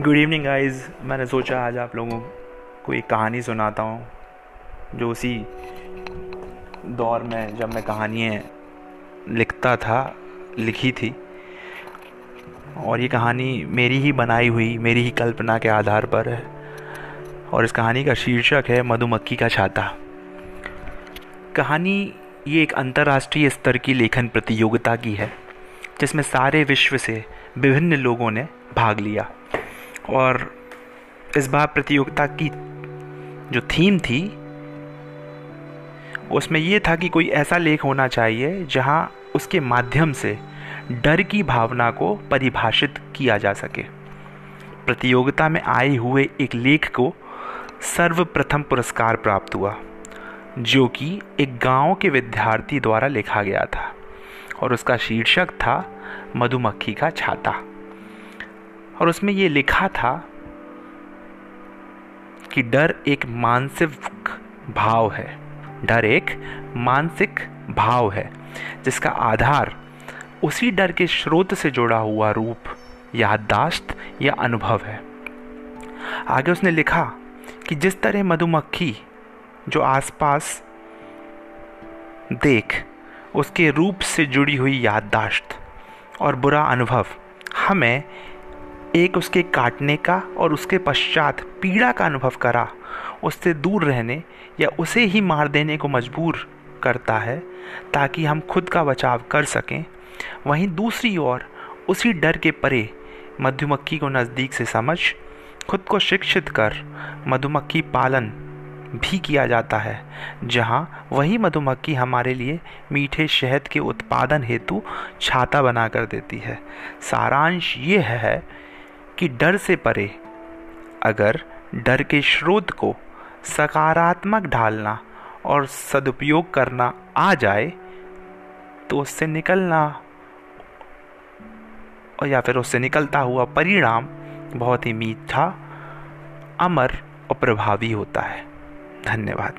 Good evening guys मैंने सोचा आज आप लोगों को एक कहानी सुनाता हूँ, जो उसी दौर में जब मैं कहानियाँ लिखता था, लिखी थी। और ये कहानी मेरी ही बनाई हुई, मेरी ही कल्पना के आधार पर है। और इस कहानी का शीर्षक है, मधुमक्खी का छाता। कहानी ये एक अंतर्राष्ट्रीय स्तर की लेखन प्रतियोगिता की है, जिसमें सारे विश्व से विभिन्न लोगों ने भाग लिया। और इस बार प्रतियोगिता की जो थीम थी, उसमें ये था कि कोई ऐसा लेख होना चाहिए जहाँ उसके माध्यम से डर की भावना को परिभाषित किया जा सके। प्रतियोगिता में आए हुए एक लेख को सर्वप्रथम पुरस्कार प्राप्त हुआ, जो कि एक गाँव के विद्यार्थी द्वारा लिखा गया था और उसका शीर्षक था, मधुमक्खी का छाता। और उसमें ये लिखा था कि डर एक मानसिक भाव है। डर एक मानसिक भाव है, जिसका आधार उसी डर के स्रोत से जुड़ा हुआ रूप, याददाश्त या अनुभव है। आगे उसने लिखा कि जिस तरह मधुमक्खी जो आसपास देख, उसके रूप से जुड़ी हुई याददाश्त और बुरा अनुभव हमें एक उसके काटने का और उसके पश्चात पीड़ा का अनुभव करा। उससे दूर रहने या उसे ही मार देने को मजबूर करता है, ताकि हम खुद का बचाव कर सकें। वहीं दूसरी ओर, उसी डर के परे मधुमक्खी को नज़दीक से समझ, खुद को शिक्षित कर मधुमक्खी पालन भी किया जाता है, जहाँ वही मधुमक्खी हमारे लिए मीठे शहद के उत्पादन हेतु छाता बना कर देती है। सारांश ये है कि डर से परे। अगर डर के स्रोत को सकारात्मक ढालना और सदुपयोग करना आ जाए तो उससे निकलना और या फिर उससे निकलता हुआ परिणाम बहुत ही मीठा, अमर और प्रभावी होता है। धन्यवाद।